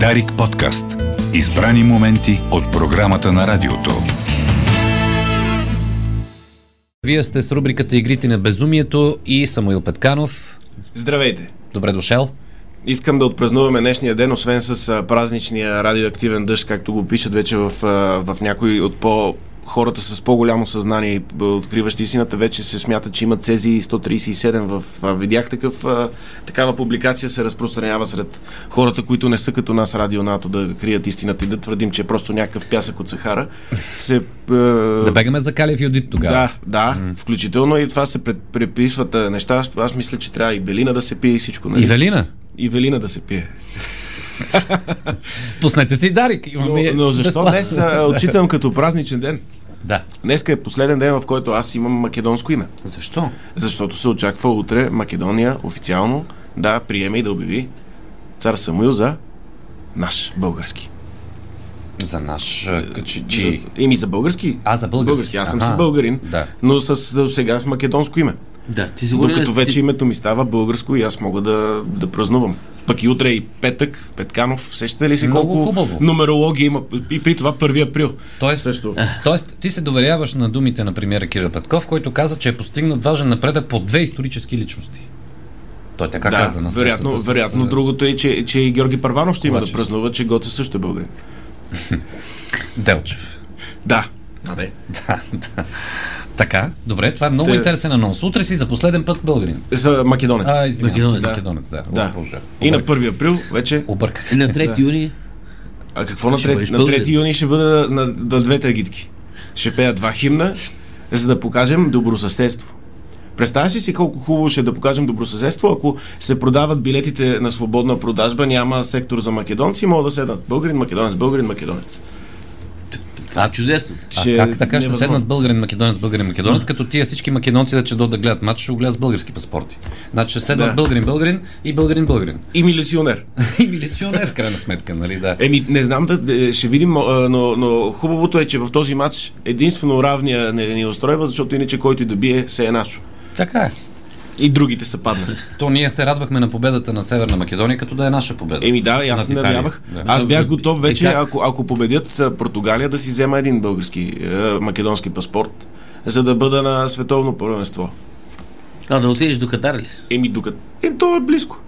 Дарик подкаст. Избрани моменти от програмата на радиото. Вие сте с рубриката Игрите на безумието и Самуил Петканов. Здравейте! Добре дошъл. Искам да отпразнуваме днешния ден, освен с празничния радиоактивен дъжд, както го пишат вече в, в някои от по хората с по-голямо съзнание и откриващи истината вече се смятат, че имат цези 137 в... Видях такъв, такава публикация се разпространява сред хората, които не са като нас радио НАТО да крият истината и да твърдим, че е просто някакъв пясък от Сахара. Се, а, Да бегаме за Калев и Одит тогава. да, да, mm. включително и това се преписват неща. Аз, мисля, че трябва и белина да се пие и всичко. Нали? И Велина. И велина да се пие. Пуснете си Дарик. Но, Имаме но защо днес отчитам като празничен ден? Да. Днеска е последен ден, в който аз имам македонско име. Защо? Защото се очаква утре Македония официално да приеме и да обяви цар Самуил за наш български. За наш... Чи, чи... За, еми за български. А, за български. български. Аз съм Аха. си българин, Да. но с, сега с македонско име. Да, ти ли Докато си- вече ти, името ми става българско и аз мога да, да празнувам. Пък и утре е и петък, Петканов, сещате ли си Много колко хубаво. нумерология има? И при това 1 април. Тоест, Също. тоест, ти се доверяваш на думите на премиера Кирил Петков, който каза, че е постигнат важен напредък по две исторически личности. Той така да, каза на вероятно, с- вероятно другото е, че, че и Георги Първанов ще има да празнува, че Гоце също е българин. Делчев. Да. Да, да. Така, добре, това е много Те- интересен анонс. Утре си за последен път българин. За македонец. А, извинявам Македонец, се, да. македонец, да. да. Обържа. И на Обърках. 1 април вече. Обърках И се. на 3 юни А какво на Ще 3, бъдеш на 3 българин. юни ще бъда на, на двете агитки. Ще пея два химна, за да покажем добросъседство. Представяш ли си колко хубаво ще е да покажем добросъседство, ако се продават билетите на свободна продажба, няма сектор за македонци, могат да седнат българин, македонец, българин, македонец. Това е чудесно. А Че как така ще седнат българин, македонец, българин, македонец, като тия всички македонци да че дойдат да гледат матч, ще го гледат с български паспорти. Значи ще седнат Да. българин, българин и българин, българин. И милиционер. И милиционер, в крайна сметка, нали, да. Еми, не знам да, ще видим, а, но, но хубавото е, че в този матч единствено равния не ни устройва, защото иначе който и да бие, се е нашо. Така е. И другите са паднали. То ние се радвахме на победата на Северна Македония, като да е наша победа. Еми да, и аз се надявах. Да. Аз бях готов вече, как? ако, ако победят Португалия, да си взема един български, е, македонски паспорт, за да бъда на световно първенство. А, да отидеш до Катар ли? Еми, докато... Еми, то е близко.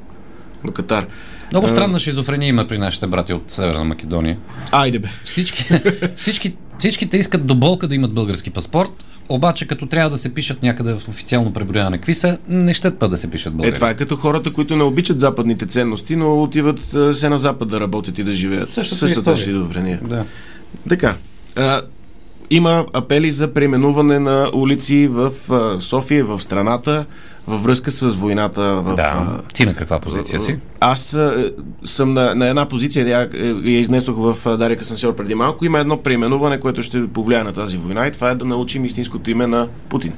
До Катар. Много странна шизофрения има при нашите брати от Северна Македония. Айде бе. Всички, всички, всичките искат до болка да имат български паспорт, обаче като трябва да се пишат някъде в официално преброяване какви са, не щат па да се пишат Е, българи. това е като хората, които не обичат западните ценности, но отиват а, се на запад да работят и да живеят. Същата Същата шизофрения. Да. Така. А, има апели за преименуване на улици в София, в страната, във връзка с войната в... да. Ти на каква позиция си? Аз съм на, на една позиция, я, я изнесох в а, Дария Касансьор преди малко. Има едно преименуване, което ще повлияе на тази война и това е да научим истинското име на Путин.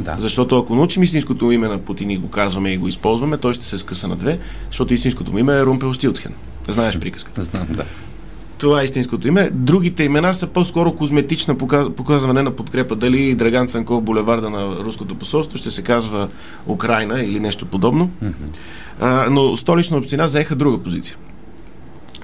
Да. Защото ако научим истинското име на Путин и го казваме и го използваме, той ще се скъса на две, защото истинското му име е Румпел Стилцхен. Знаеш приказката. Знам, да. Това е истинското име. Другите имена са по-скоро козметична показ... показване на подкрепа. Дали Драган Цанков, булеварда на Руското посолство, ще се казва Украина или нещо подобно. А, но столична община заеха друга позиция.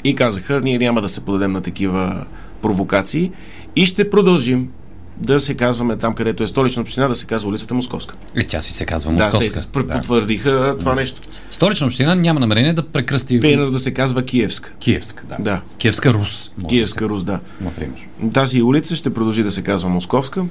И казаха, ние няма да се подадем на такива провокации и ще продължим да се казваме там, където е столична община, да се казва улицата Московска. И тя си се казва Да, Московска. те пр- потвърдиха това нещо. Столична община няма намерение да прекръсти Примерно да се казва Киевска. Киевска. Да. Да. Киевска Рус. Киевска Рус, да. да Например. Тази улица ще продължи да се казва Московска.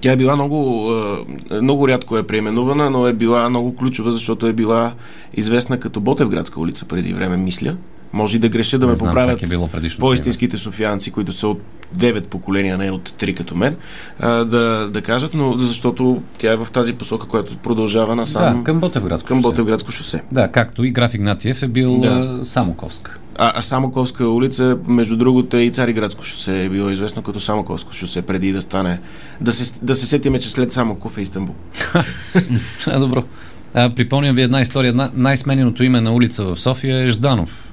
Тя е била много, а, много рядко е преименувана, но е била много ключова, защото е била известна като Ботевградска улица преди време, мисля. Може и да греша да Не ме знам поправят е било по-истинските софиянци, които са от 9 поколения, не от 3 като мен, а, да, да кажат, но защото тя е в тази посока, която продължава насам Да, към Ботевградско. към шосе. Ботевградско шосе. Да, както и граф Игнатиев е бил Да. Самоковска. А, а Самоковска улица, между другото, и Цариградско шосе е било известно като Самоковско шосе, преди да стане. Да се, да се сетиме, че след Самоков е Истанбул. А, добро. А, припомням ви една история. Най- най-смененото име на улица в София е Жданов.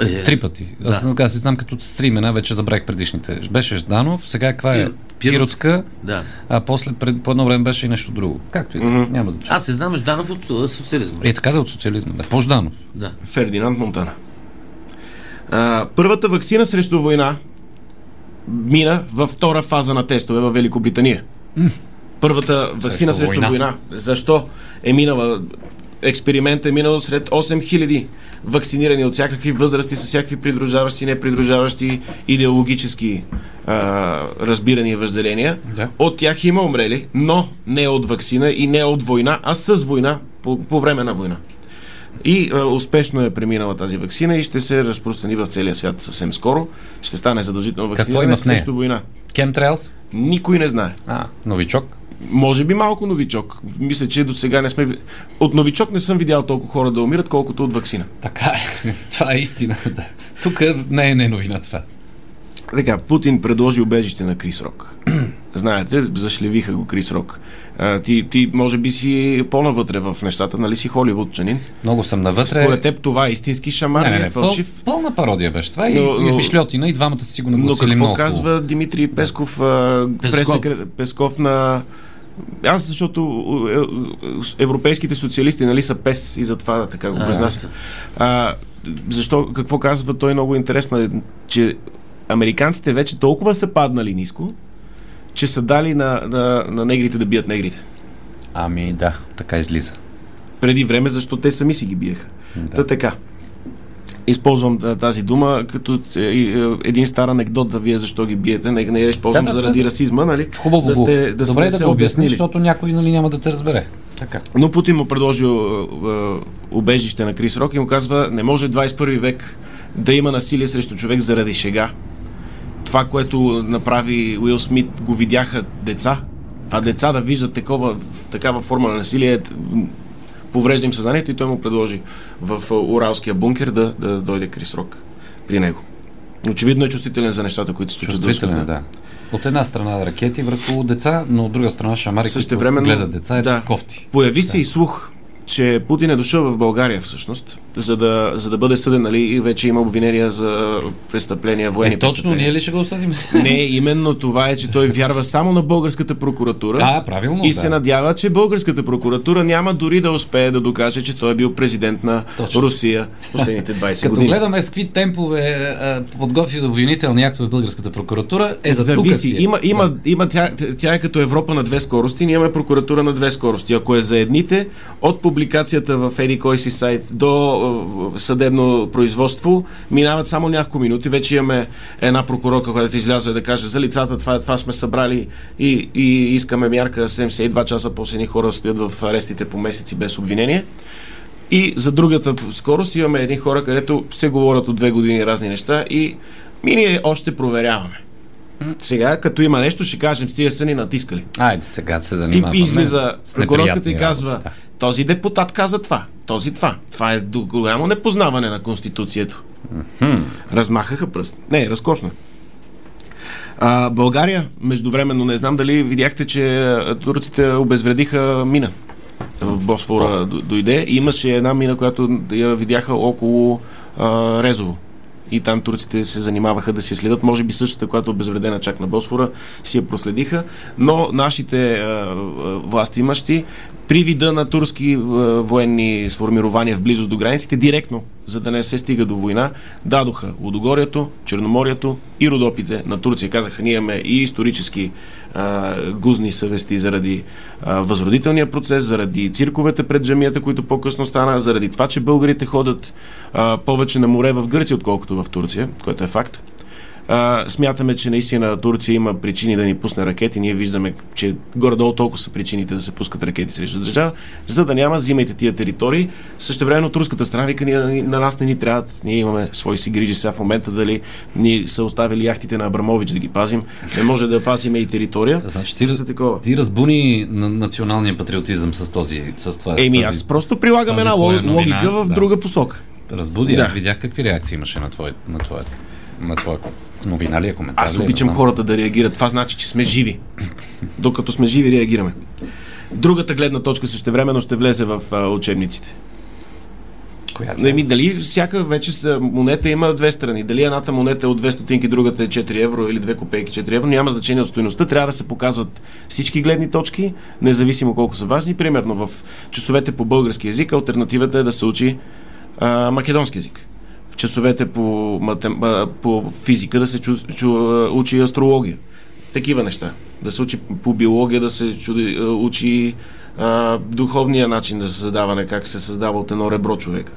Е, Три пъти. Аз Да. сега си знам като три имена, вече забравих предишните. Беше Жданов, сега каква е? Пир- Пиротска. Пиротска, Да. а после пред, по едно време беше и нещо друго. Както и да е, няма значение. Аз се знам Жданов от социализма. Е, така да е от социализма. Да, по Жданов. Да. Фердинанд Монтана. А, първата вакцина срещу война мина във втора фаза на тестове в Великобритания. Първата вакцина Срещу срещу война. война. Защо е минала? Експеримент е минал сред 8000 вакцинирани от всякакви възрасти, с всякакви придружаващи непридружаващи идеологически а, разбирания и въжделения. Да. От тях има умрели, но не от вакцина и не от война, а с война, по, по време на война. И а, успешно е преминала тази вакцина и ще се разпространи в целия свят съвсем скоро. Ще стане задължително вакциниране срещу война. Chemtrails? Никой не знае. А, новичок. Може би малко новичок. Мисля, че до сега не сме... От новичок не съм видял толкова хора да умират, колкото от вакцина. Така е. това е истина. Да. Тук не е не е новина това. Така, Путин предложи убежище на Крис Рок. Знаете, зашлевиха го Крис Рок. А, ти, ти може би си по-навътре в нещата, нали си холивудчанин? Много съм навътре. Според теб това е истински шамар, не, не, не, е не, пъл, фалшив? пълна пародия беше това. Но- и но- измишлетина и двамата си го Но нагласили какво много. казва. Димитрий Песков, а, Песков. пресекре- Песков на... Аз, защото е, европейските социалисти, нали, са пес и затова така го А, произнася. А, защо, какво казва той много интересно е, че американците вече толкова са паднали ниско, че са дали на, на, на негрите да бият негрите. Ами да, така излиза. Преди време, защото те сами си ги биеха. Да. Та така. Използвам тази дума като е, е, един стар анекдот да вие защо ги биете. Не, не я използвам Да, да, заради да. расизма, нали? Хубаво да сте, да Добре е да го обяснили. защото някой нали, няма да те разбере. Така. Но Путин му предложи а, а, убежище на Крис Рок и му казва, не може 21 век да има насилие срещу човек заради шега. Това, което направи Уил Смит, го видяха деца. А деца да виждат такова, такава форма на насилие, поврежда им съзнанието и той му предложи в Уралския бункер да, да дойде Крис Рок при него. Очевидно е чувствителен за нещата, които се случват в света. да. От една страна ракети върху деца, но от друга страна шамари, които гледат деца, е да. кофти. Появи се и слух, че Путин е дошъл в България всъщност, за да, за да бъде съден, нали, и вече има обвинения за престъпления, военни Е, точно, ние ли ще го осъдим? Не, именно това е, че той вярва само на българската прокуратура. Да, правилно, И да. се надява, че българската прокуратура няма дори да успее да докаже, че той е бил президент на Точно. Русия последните 20 Като години. гледаме с какви темпове а, подготви обвинителни актове българската прокуратура, е за тук Зависи. си е. Има, има, има тя, тя е като Европа на две скорости, ние имаме прокуратура на две скорости. Ако е за едните, от публикацията в Еди кой си сайт до е, съдебно производство, минават само няколко минути. Вече имаме една прокурорка, която излязва да каже за лицата, това, това сме събрали и, и искаме мярка 72 часа после ни хора стоят в арестите по месеци без обвинение. И за другата скорост имаме едни хора, където се говорят от две години разни неща и ми ние още проверяваме. Сега, като има нещо, ще кажем, стига са ни натискали. Айде сега се занимаваме. и излиза прокурорката и казва, този депутат каза това, този това. Това е до голямо непознаване на Конституцията. Размахаха пръст. Не, разкошно. А, България, междувременно, не знам дали видяхте, че турците обезвредиха мина. В Босфора дойде. Имаше една мина, която я видяха около а, Резово. И там турците се занимаваха да си следят. Може би същата, която е обезвредена чак на Босфора, си я проследиха. Но нашите а, власти имащи при вида на турски а, военни сформирования в близост до границите, директно, за да не се стига до война, дадоха Лудогорието, Черноморието и Родопите на Турция. Казаха, ние имаме и исторически а, гузни съвести заради а, възродителния процес, заради цирковете пред джамията, които по-късно стана, заради това, че българите ходят а, повече на море в Гърция, отколкото в Турция, което е факт. А, смятаме, че наистина Турция има причини да ни пусне ракети. Ние виждаме, че горе-долу толкова са причините да се пускат ракети срещу държава, за да няма, взимайте тия територии. Също време турската страна вика, ние, на нас не ни трябват. Ние имаме свои си грижи сега в момента, дали ни са оставили яхтите на Абрамович да ги пазим. Не може да пазиме и територия. Значи ти, С такова. ти разбуни на националния патриотизъм с този, с това. Еми, аз просто прилагам една лог- новина, логика в да. друга посока. Разбуди, Да. аз видях какви реакции имаше на твоя, на твоя, на твоя новина ли е коментар. Аз е, обичам хората да реагират. Това значи, че сме живи. Докато сме живи, реагираме. Другата гледна точка същевременно ще влезе в а, учебниците. Коя Но еми, дали всяка вече монета има две страни. Дали едната монета е от 2 стотинки, другата е 4 евро или 2 копейки 4 евро, няма значение от стоеността. Трябва да се показват всички гледни точки, независимо колко са важни. Примерно в часовете по български язик альтернативата е да се учи а, македонски язик. Часовете по, матем... по физика да се чу... Чу... учи астрология. Такива неща. Да се учи по биология, да се чуди... учи а, духовния начин за създаване, как се създава от едно ребро човека.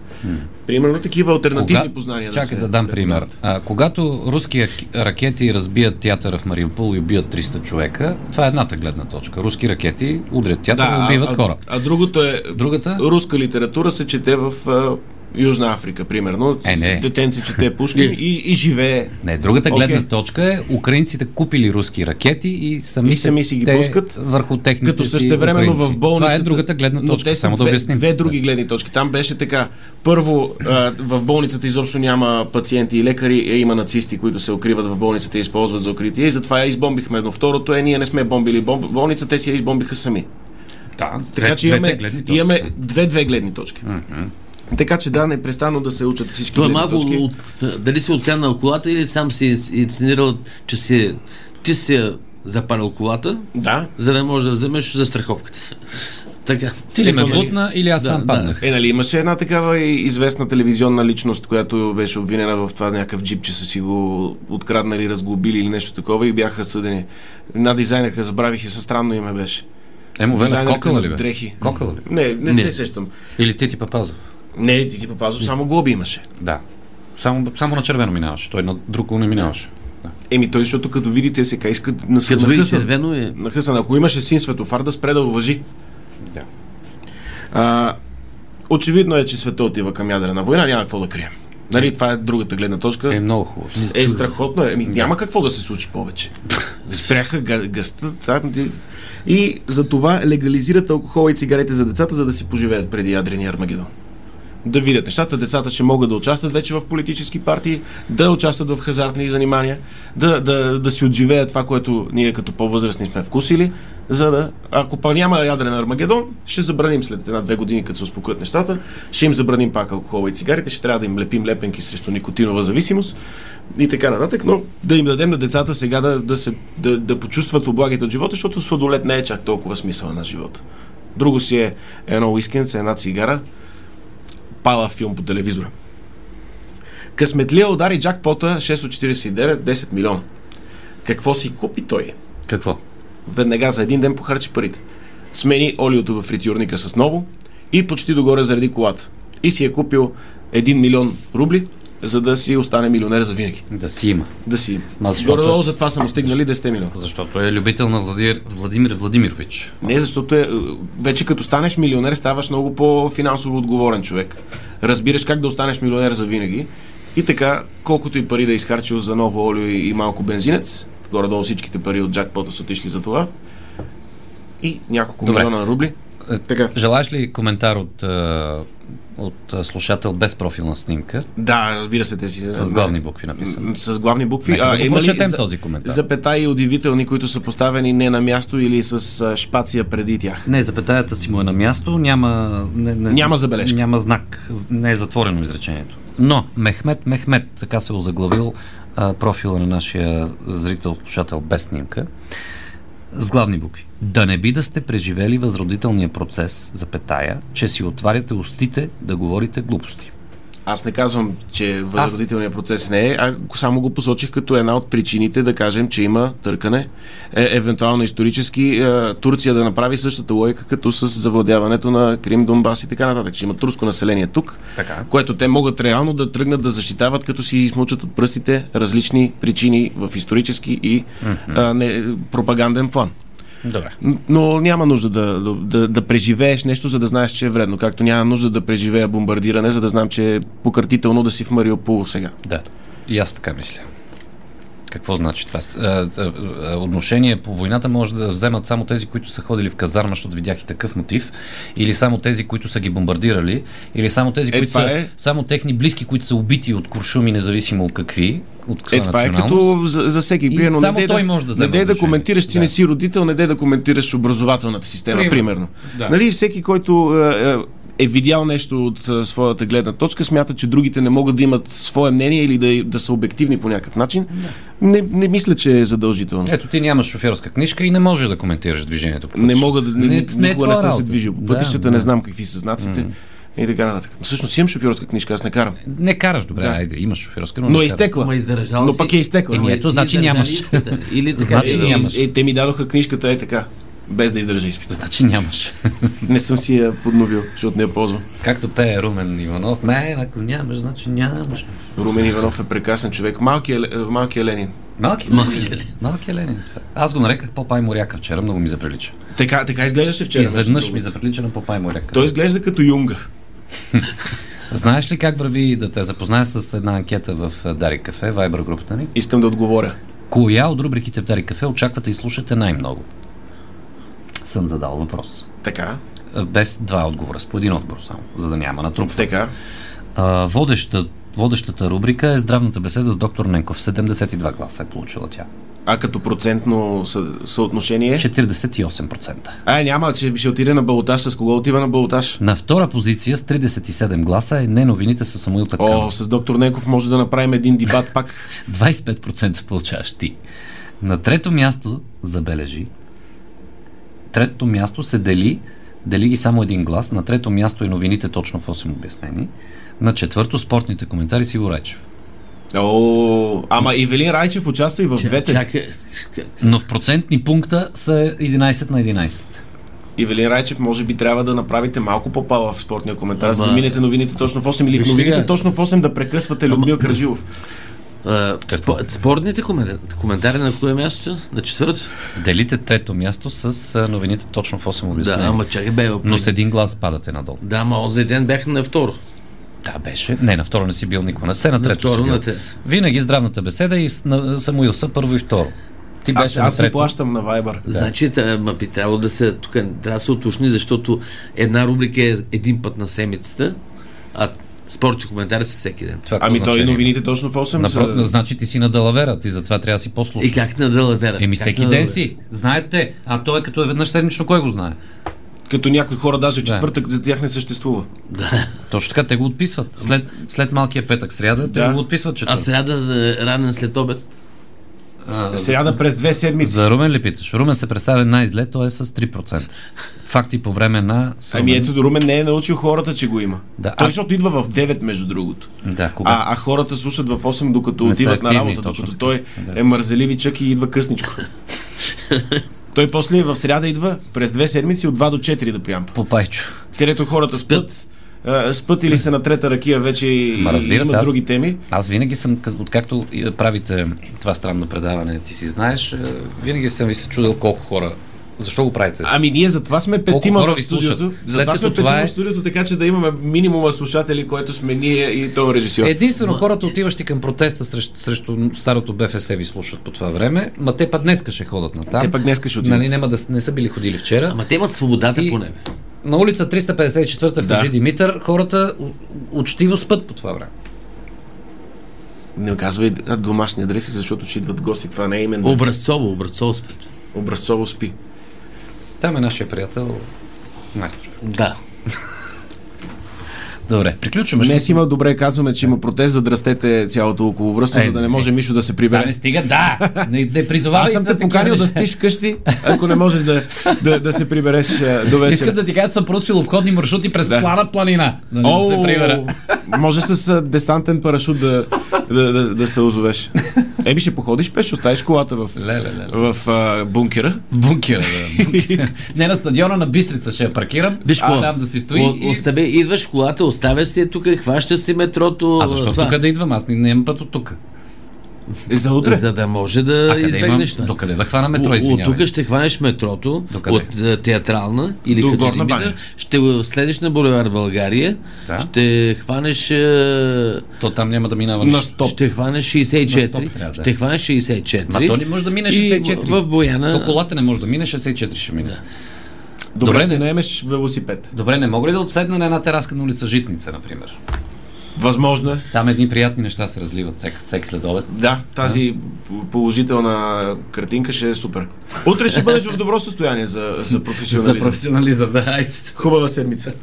Примерно такива альтернативни познания. Чакай се да, дам пример. А, когато руски ак- ракети разбият театъра в Мариупол и убият 300 човека, това е едната гледна точка. Руски ракети удрят театъра и убиват а, хора. А, а другото е. Другата? Руска литература се чете в а, Южна Африка, примерно. Е, не. Детенци чете Пушкин и, и живее. Не, другата гледна точка е украинците купили руски ракети и сами, И сами си ги пускат, върху техните Като същевременно украинци. в болницата. Това е другата гледна Но точка. са Само две, да обясним. две други гледни точки. Там беше така. Първо, а, в болницата изобщо няма пациенти и лекари, а има нацисти, които се укриват в болницата и използват за укритие. И затова я избомбихме едно. Второто е, ние не сме бомбили бомб... болница, те си я избомбиха сами. Да, Така две- че имаме, имаме две-две гледни точки. Така че да, непрестанно да се учат всички Това е малко точки. от, дали си отканал колата или сам си инсценирал, че си, ти си запалил колата, Да. за да можеш да вземеш за страховката. Така. Ти ли ме нали? бутна или аз Да, сам да. паднах? Е, нали имаше една такава и известна телевизионна личност, която беше обвинена в това някакъв джип, че са си го откраднали, разглобили или нещо такова и бяха съдени. Една дизайнерка, забравих и със странно име беше. Емо Венев, кокала ли бе? дрехи. Кокала ли? Не, не, Не. се сещам. Или ти ти Папазов? Не, ти ти попазо, само глоби имаше. Да. Само, само на червено минаваше. Той на друго не минаваше. Да. Еми той, защото като види ЦСК иска на Като види червено е... Нахъсан. Ако имаше син светофар, да спре да уважи. Да. А, очевидно е, че света отива към ядрена война, няма какво да крием. Нали, това е другата гледна точка. Е много хубаво. Е, страхотно е. Ами, няма какво да се случи повече. Спряха гъста. там, И за това легализират алкохола и цигарите за децата, за да си поживеят преди ядрения Армагедон. Да видят нещата. Децата ще могат да участват вече в политически партии, да участват в хазартни занимания, да, да, да си отживеят това, което ние като по-възрастни сме вкусили, за да, ако па няма ядрен Армагедон, ще забраним след една-две години, като се успокоят нещата, ще им забраним пак алкохола и цигарите, ще трябва да им лепим лепенки срещу никотинова зависимост и така нататък, но да им дадем на децата сега да, да, се, да, да почувстват облагите от живота, защото сладолет не е чак толкова смисъл на живота. Друго си е едно уискенце, една цигара, пала филм по телевизора. Късметлия удари джакпота 6 от 49, 10 милиона. Какво си купи той? Какво? Веднага за един ден похарчи парите. Смени олиото в фритюрника с ново и почти догоре заради колата. И си е купил 1 милион рубли, за да си остане милионер за винаги. Да си има. Да си. Ма защото- Горе-долу за това са му стигнали 10 милиона. Защото е любител на Владимир, Владимир Владимирович. Не, защото е, вече като станеш милионер, ставаш много по-финансово отговорен човек. Разбираш как да останеш милионер за винаги. И така, колкото и пари да е изхарчил за ново олио и, и малко бензинец, горе-долу всичките пари от джакпота са отишли за това, и няколко Добре. милиона рубли. Е, Така. Желаеш ли коментар от, а, от а, слушател без профилна снимка? Да, разбира се, те си. С главни букви написано. С главни букви. Нека да го има ли за- този коментар. Запетаи удивителни, които са поставени не на място или с а, шпация преди тях. Не, запетаята си му е на място, няма... Не, не, Няма забележка. Няма знак, не е затворено изречението. Но Мехмет Мехмет, така се е озаглавил а, профила на нашия зрител, слушател без снимка, с главни букви. Да не би да сте преживели възродителния процес, запетая, че си отваряте устите да говорите глупости. Аз не казвам, че възродителният процес не е, а само го посочих като една от причините да кажем, че има търкане. Е, евентуално исторически е, Турция да направи същата логика, като с завладяването на Крим, Донбас и така нататък. Че има турско население тук, Така. което те могат реално да тръгнат да защитават, като си измучат от пръстите различни причини в исторически и а, не, пропаганден план. Добре. Но няма нужда да, да, да преживееш нещо, за да знаеш, че е вредно. Както няма нужда да преживея бомбардиране, за да знам, че е пократително да си в Мариупол сега. Да, и аз така мисля. Какво значи това? Е, е, е, Отношение по войната може да вземат само тези, които са ходили в казарма, защото видях и такъв мотив, или само тези, които са ги бомбардирали, или само тези, Е, които са е- само техни близки, които са убити от куршуми, независимо от какви. От Е, това е като за, за всеки. Примерно, само не той да, може да не дей да коментираш, че Да. не си родител, не дей да коментираш образователната система, Примерно. примерно. Да. Нали, всеки, който е, е, е видял нещо от а, своята гледна точка, смята, че другите не могат да имат свое мнение или да, да са обективни по някакъв начин, не, не мисля, че е задължително. Ето ти нямаш шофьорска книжка и не можеш да коментираш движението по Не мога да. Не, не, е никога не твоя съм се работа. движил по Да, пътищата, да. не знам какви са знаците и така нататък. Всъщност имам шофьорска книжка, аз не карам. Не караш добре, Да. айде, имаш шофьорска, но, Но не е изтекла. Ма издържал Но пък е изтекла. Еми, ето, значи Издържали нямаш. Или така. Значи нямаш. Е, те ми дадоха книжката е така, без да издържа изпита. Значи нямаш. Не съм си я подновил, защото не я ползвам. Както пее Румен Иванов, мен ако нямаш, значи нямаш. Румен Иванов е прекрасен човек. Малкият, Ле- малкият Ленин. Малки, Малки малки, Ленин. малки Ленин. това. Аз го нареках Попай Моряка вчера, много ми заприлича. Така, така изглеждаше вчера. Изведнъж ми заприлича на Попай Моряка. Той изглежда като юнга. Знаеш ли как върви да те запозная с една анкета в е, Дари Кафе, Вайбър групата ни? Искам да отговоря. Коя от рубриките в Дари Кафе очаквате и слушате най-много? Съм задал въпрос. Така, Без два отговора, с по един отговор само, за да няма натрупване. така. А, водеща, водещата рубрика е здравната беседа с доктор Ненков. 72 гласа е получила тя. А като процентно съ, съотношение? 48%. А, няма, че ще отиде на балотаж. С кого отива на балотаж? На втора позиция с 37 гласа е не новините с Самуил О, Петканов. с доктор Ненков може да направим един дебат пак. 25% получаваш ти. На трето място, забележи, трето място се дели, дели ги само един глас, на трето място и новините точно в 8 обяснени, на четвърто спортните коментари си Райчев. О, ама Ивелин Райчев участва и в двете. Чакай. Но в процентни пункта са 11 на 11. Ивелин Райчев, може би трябва да направите малко по-пала в спортния коментар, за да Ама- минете новините точно в 8 или в новините точно в 8 да прекъсвате Людмил Кържилов. А, спо- Спортните коментари, коментари на кое място? На четвърто? Делите трето място с новините точно в 8 Да, обяснени. ама чакай бе. Но с един глас падате надолу. Да, ама онзи ден бях на второ. Да, беше. Не, на второ не си бил никога. На сте на трето второ, си бил. на трето. Винаги здравната беседа и на Самуил са първо и второ. Ти Аз, беше на аз си плащам на Viber. Значи, та, ма би трябвало да се, тук трябва да се уточни, защото една рубрика е един път на седмицата, а спортни коментари са всеки ден. Това Ами той и новините точно в 8 Напро... са... Значи ти си на Далавера, ти затова трябва да си И по-слушаш. как на Далавера? Еми Как всеки ден си. Знаете, а той е като е веднъж седмично, кой го знае? Като някои хора даже в Да. четвъртък за тях не съществува. Да. Точно така, те го отписват. След, след малкия петък сряда, те Да. го отписват А четвъртък. сряда е, ранен след обед. А, Сряда през две седмици. За Румен ли питаш? Румен се представя най-зле, той е с 3%. Факти по време на... с Ами Румен. ето, Румен не е научил хората, че го има. Да, Той аз- защото идва в 9, между другото. Да, кога? А, а хората слушат в 8, докато Не отиват на активни, работа, точно докато той Да. е мързеливичък и идва късничко. той после в сряда идва през две седмици от 2 до 4 да приямпа. Попайчо. Където хората спят, а, спът или са на трета ракия вече и Ма разбира имат се, аз- други теми. Аз винаги съм, откакто и правите това странно предаване, ти си знаеш, е, винаги съм ви се чудил колко хора. Защо го правите? Ами ние затова сме петима в студиото. Затова сме петима е- в студиото, така че да имаме минимума слушатели, което сме ние и този режисьор. Единствено хората, отиващи към протеста срещу, срещу старото БФС ви слушат по това време, ма те пък днеска ще ходят на там. Те пък днеска ще отидат. Нали, няма да не са били ходили вчера. Ама те имат свободата И- по небе. На улица 354 в Да. Хаджи Димитър хората учтиво спът по това време. Не казвай домашни адреси, защото ще идват гости. Това не е именно. Образцово, образцово спят. Образцово спи. Там е нашия приятел майстор. Да. Добре, приключваме. Днес има добре казваме, че има протест, за да растете цялото околовръстно, Е, за да не може Мишо да се прибере. не стига, да! Не, не призовавай Аз съм те поканил да спиш вкъщи, ако не можеш да, да, да се прибереш до вечера. Искам да ти кажа, съм проучил обходни маршрути през Да. плана планина. Да не О, се прибера. може с десантен парашут да, да, да, да се озовеш. Еби ще походиш пеш, оставиш колата в, Леле, леле. в а, бункера. Бункера, да. бункера. не на стадиона, на Бистрица ще я паркирам. Виж а, там да си стои. О, и... Остави, идваш колата, оставяш си я тук, хващаш си метрото. А защо тук да идвам? Аз не, не имам път от тук. За утре. За да може да А избегнеш това. Докъде да хвана метро, От- От извинявай. тук ще хванеш метрото, Докъде? от театрална или До Горна баня. ще го следиш на булевар България, Да. ще хванеш То там няма да минава На стоп. ще хванеш 64, На стоп да е. ще хванеш 64. Ма то не може да мине И 64. в Бояна До колата не може да мине, 64 ще мине. Добре, Добре, ще не. наемеш велосипед. Добре, не мога ли да отседна на една тераска на улица Житница, например? Възможно е. Там едни приятни неща се разливат всеки, всеки следобед. Да, тази положителна картинка ще е супер. Утре ще бъдеш в добро състояние за, за За професионализъм. професионализъм, да, айде. Хубава седмица.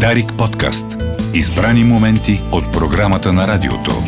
Дарик подкаст. Избрани моменти от програмата на радиото.